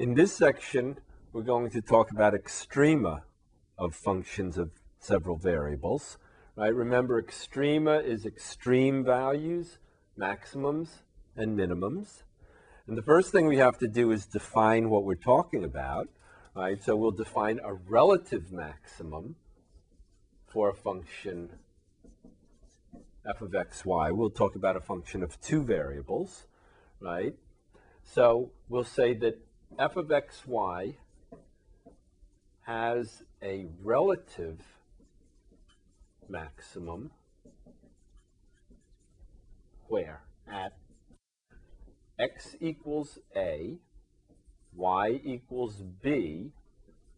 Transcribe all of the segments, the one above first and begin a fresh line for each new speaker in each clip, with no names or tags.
In this section, we're going to talk about extrema of functions of several variables. Right? Remember, extrema is extreme values, maximums, and minimums. And the first thing we have to do is define what we're talking about. Right? So we'll define a relative maximum for a function f of x, y. We'll talk about a function of two variables, right? So we'll say that f of x, y has a relative maximum where at x equals a, y equals b,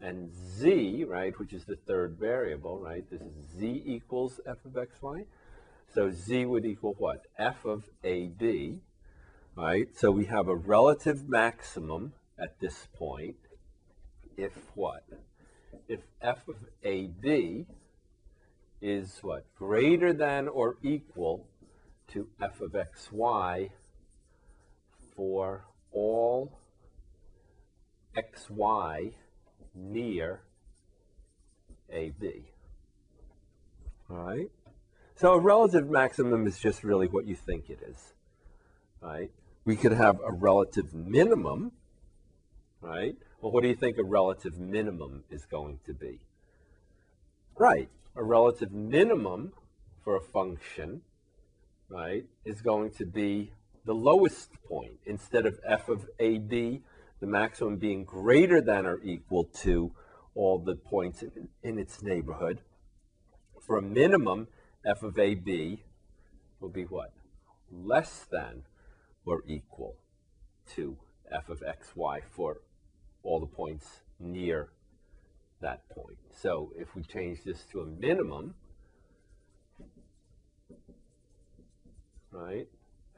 and z, right, which is the third variable, right? This is z equals f of x, y. So z would equal what? f of ab, right? So we have a relative maximum at this point if what? If f of ab is what? Greater than or equal to f of xy for all xy near AB. All right? So a relative maximum is just really what you think it is. Right? We could have a relative minimum, right? Well, what do you think a relative minimum is going to be? Right. A relative minimum for a function, right, is going to be the lowest point. Instead of f of ab, the maximum being greater than or equal to all the points in, in its neighborhood. For a minimum, f of ab will be what? Less than or equal to f of xy for all the points near that point. So if we change this to a minimum, right,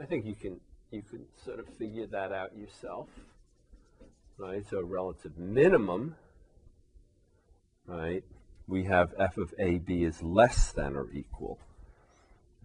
I think you can you can sort of figure that out yourself right? So a relative minimum, right? We have f of AB is less than or equal.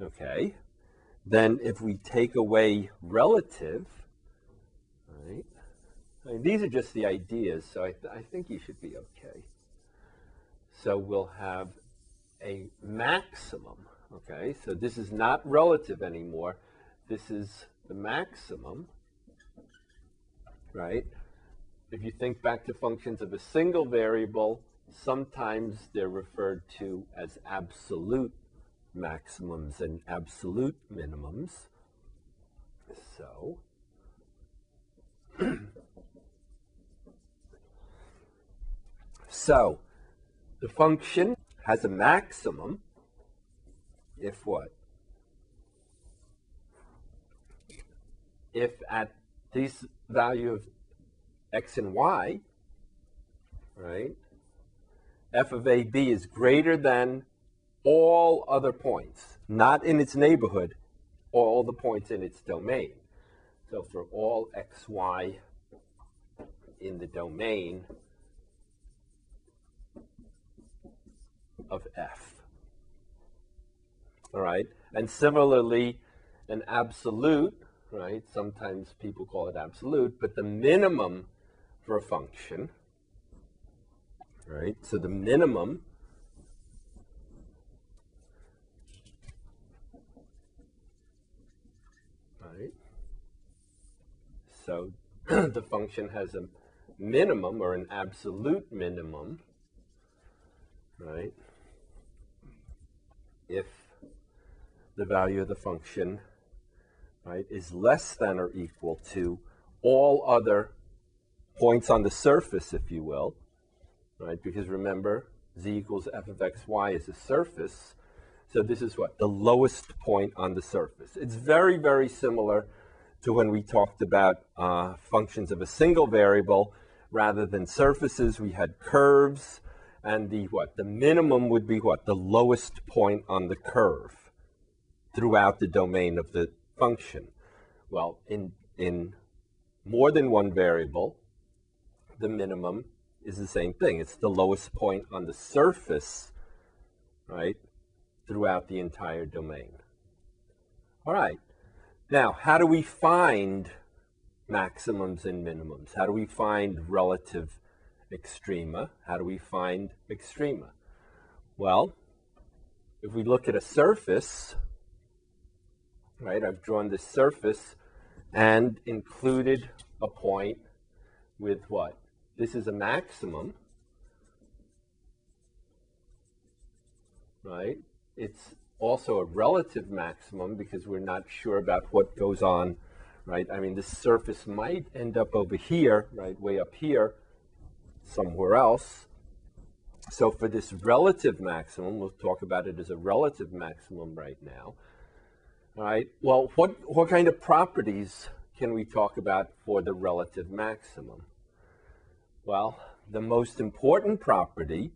Okay. Then if we take away relative, right? I mean, these are just the ideas, so I, th I think you should be okay. So we'll have a maximum, okay? So this is not relative anymore. This is the maximum, right? if you think back to functions of a single variable, sometimes they're referred to as absolute maximums and absolute minimums. So, so the function has a maximum if what? If at this value of x and y, right, f of ab is greater than all other points, not in its neighborhood, all the points in its domain. So for all xy in the domain of f. All right, and similarly, an absolute, right, sometimes people call it absolute, but the minimum for a function, right? So the minimum right? So the function has a minimum or an absolute minimum, right? If the value of the function, right, is less than or equal to all other points on the surface, if you will, right? Because remember, z equals f of x, y is a surface. So this is what? The lowest point on the surface. It's very, very similar to when we talked about uh, functions of a single variable. Rather than surfaces, we had curves. And the what? The minimum would be what? The lowest point on the curve throughout the domain of the function. Well, in, in more than one variable, the minimum is the same thing. It's the lowest point on the surface, right, throughout the entire domain. All right. Now, how do we find maximums and minimums? How do we find relative extrema? How do we find extrema? Well, if we look at a surface, right, I've drawn this surface and included a point with what? This is a maximum, right? It's also a relative maximum because we're not sure about what goes on, right? I mean, this surface might end up over here, right, way up here, somewhere else. So for this relative maximum, we'll talk about it as a relative maximum right now. All right, well, what, what kind of properties can we talk about for the relative maximum? Well, the most important property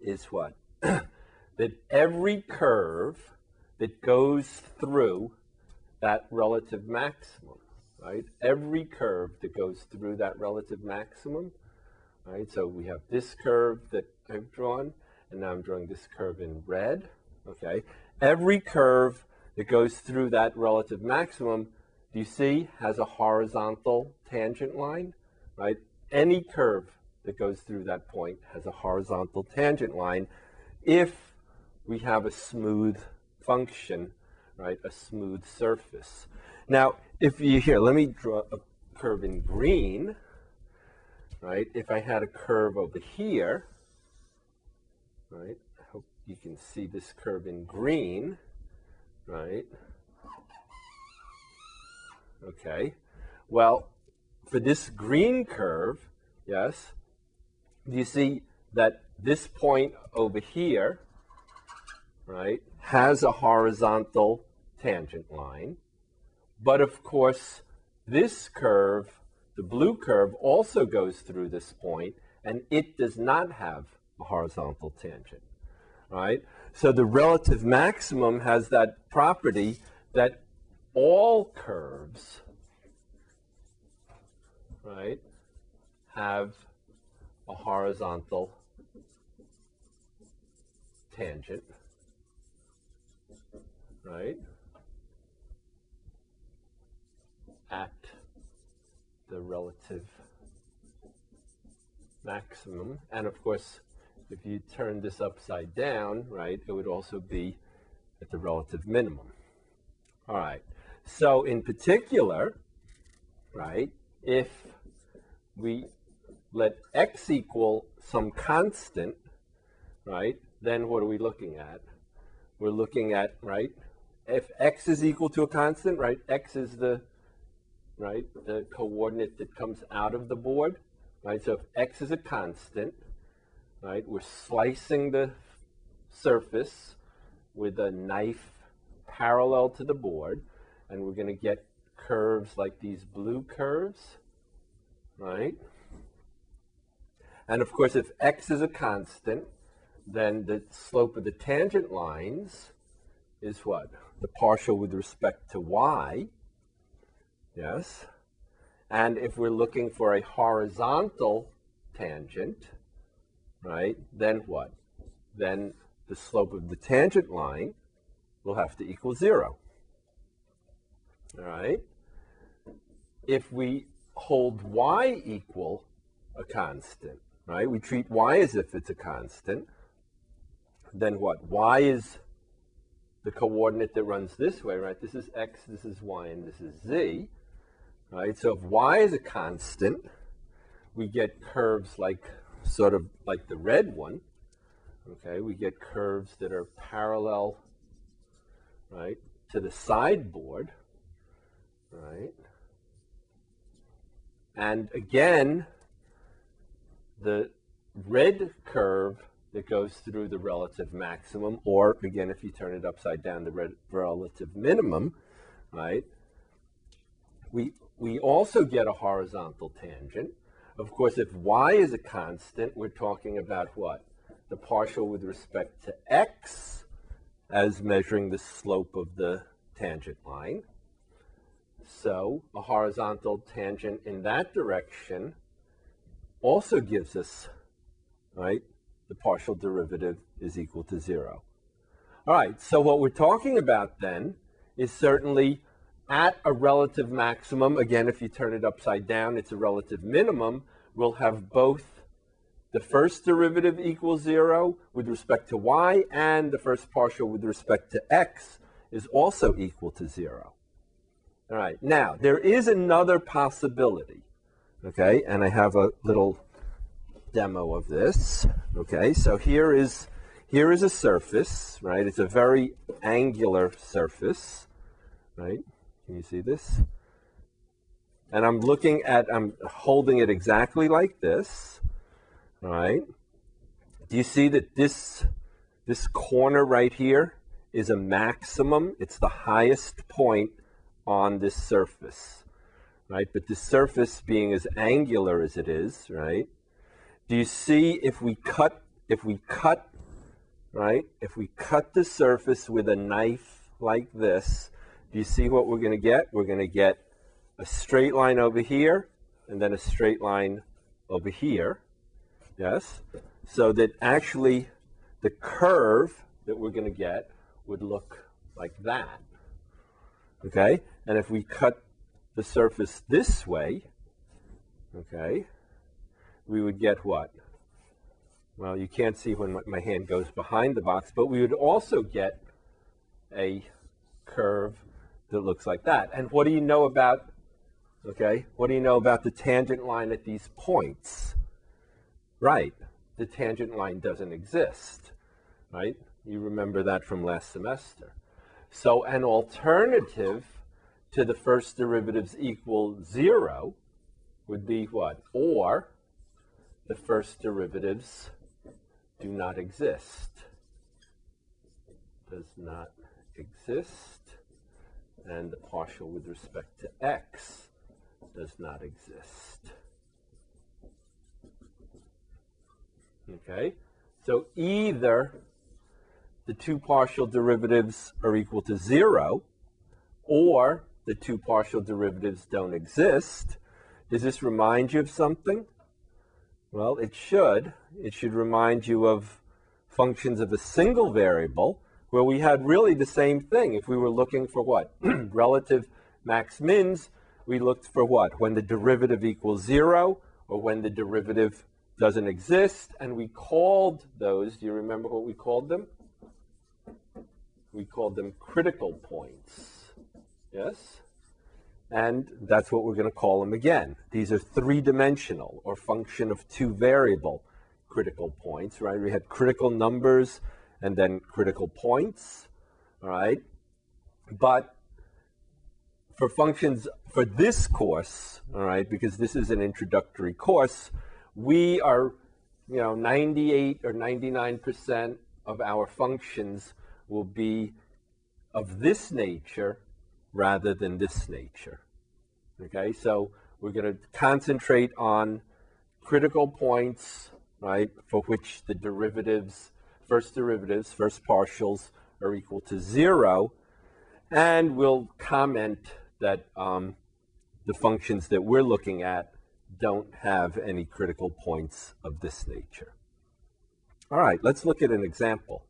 is what? that every curve that goes through that relative maximum, right? Every curve that goes through that relative maximum, right? So we have this curve that I've drawn, and now I'm drawing this curve in red, okay? Every curve that goes through that relative maximum, do you see, has a horizontal tangent line, right? Any curve that goes through that point has a horizontal tangent line if we have a smooth function, right? A smooth surface. Now, if you here, let me draw a curve in green, right? If I had a curve over here, right? I hope you can see this curve in green, right? Okay. Well, for this green curve, yes, you see that this point over here, right, has a horizontal tangent line. But of course, this curve, the blue curve, also goes through this point, and it does not have a horizontal tangent, right? So the relative maximum has that property that all curves, right, have a horizontal tangent right? At the relative maximum. And of course, if you turn this upside down, right, it would also be at the relative minimum. All right. So in particular, right, if we let x equal some constant, right, then what are we looking at? We're looking at, right, if x is equal to a constant, right, x is the, right, the coordinate that comes out of the board, right? So if x is a constant, right, we're slicing the surface with a knife parallel to the board, and we're going to get curves like these blue curves, right? And of course, if x is a constant, then the slope of the tangent lines is what? the partial with respect to y, yes? And if we're looking for a horizontal tangent, right, then what? Then the slope of the tangent line will have to equal zero. All right? If we hold y equal a constant, right? We treat y as if it's a constant, then what? y is the coordinate that runs this way, right? This is x, this is y, and this is z, right? So if y is a constant, we get curves like sort of like the red one, okay? We get curves that are parallel, right, to the sideboard, right? And again, the red curve that goes through the relative maximum, or again, if you turn it upside down, the re relative minimum, right? We, we also get a horizontal tangent. Of course, if y is a constant, we're talking about what? The partial with respect to x as measuring the slope of the tangent line. So a horizontal tangent in that direction also gives us, right, the partial derivative is equal to zero. All right, so what we're talking about then is certainly at a relative maximum, again, if you turn it upside down, it's a relative minimum, we'll have both the first derivative equals zero with respect to y, and the first partial with respect to x is also equal to zero. All right, now, there is another possibility, okay, and I have a little demo of this, okay, so here is, here is a surface, right, it's a very angular surface, right, can you see this? And I'm looking at, I'm holding it exactly like this, right? Do you see that this, this corner right here is a maximum? It's the highest point on this surface, right? But the surface being as angular as it is, right? Do you see if we cut, if we cut, right? If we cut the surface with a knife like this, you see what we're going to get? We're going to get a straight line over here and then a straight line over here. Yes? So that actually the curve that we're going to get would look like that. Okay? And if we cut the surface this way, okay, we would get what? Well, you can't see when my hand goes behind the box, but we would also get a curve that looks like that. And what do you know about, okay, what do you know about the tangent line at these points? Right, the tangent line doesn't exist, right? You remember that from last semester. So an alternative to the first derivatives equal zero would be what? Or the first derivatives do not exist. Does not exist. And the partial with respect to x does not exist. Okay? So either the two partial derivatives are equal to zero, or the two partial derivatives don't exist. Does this remind you of something? Well, it should. It should remind you of functions of a single variable where we had really the same thing. If we were looking for what? Relative max mins, we looked for what? When the derivative equals zero or when the derivative doesn't exist. And we called those, do you remember what we called them? We called them critical points. Yes? And that's what we're going to call them again. These are three-dimensional or function of two variable critical points, right? We had critical numbers and then critical points, all right? But for functions for this course, all right, because this is an introductory course, we are, you know, 98 or 99% of our functions will be of this nature rather than this nature. Okay, so we're going to concentrate on critical points, right, for which the derivatives, first derivatives, first partials are equal to zero, and we'll comment that um, the functions that we're looking at don't have any critical points of this nature. All right, let's look at an example.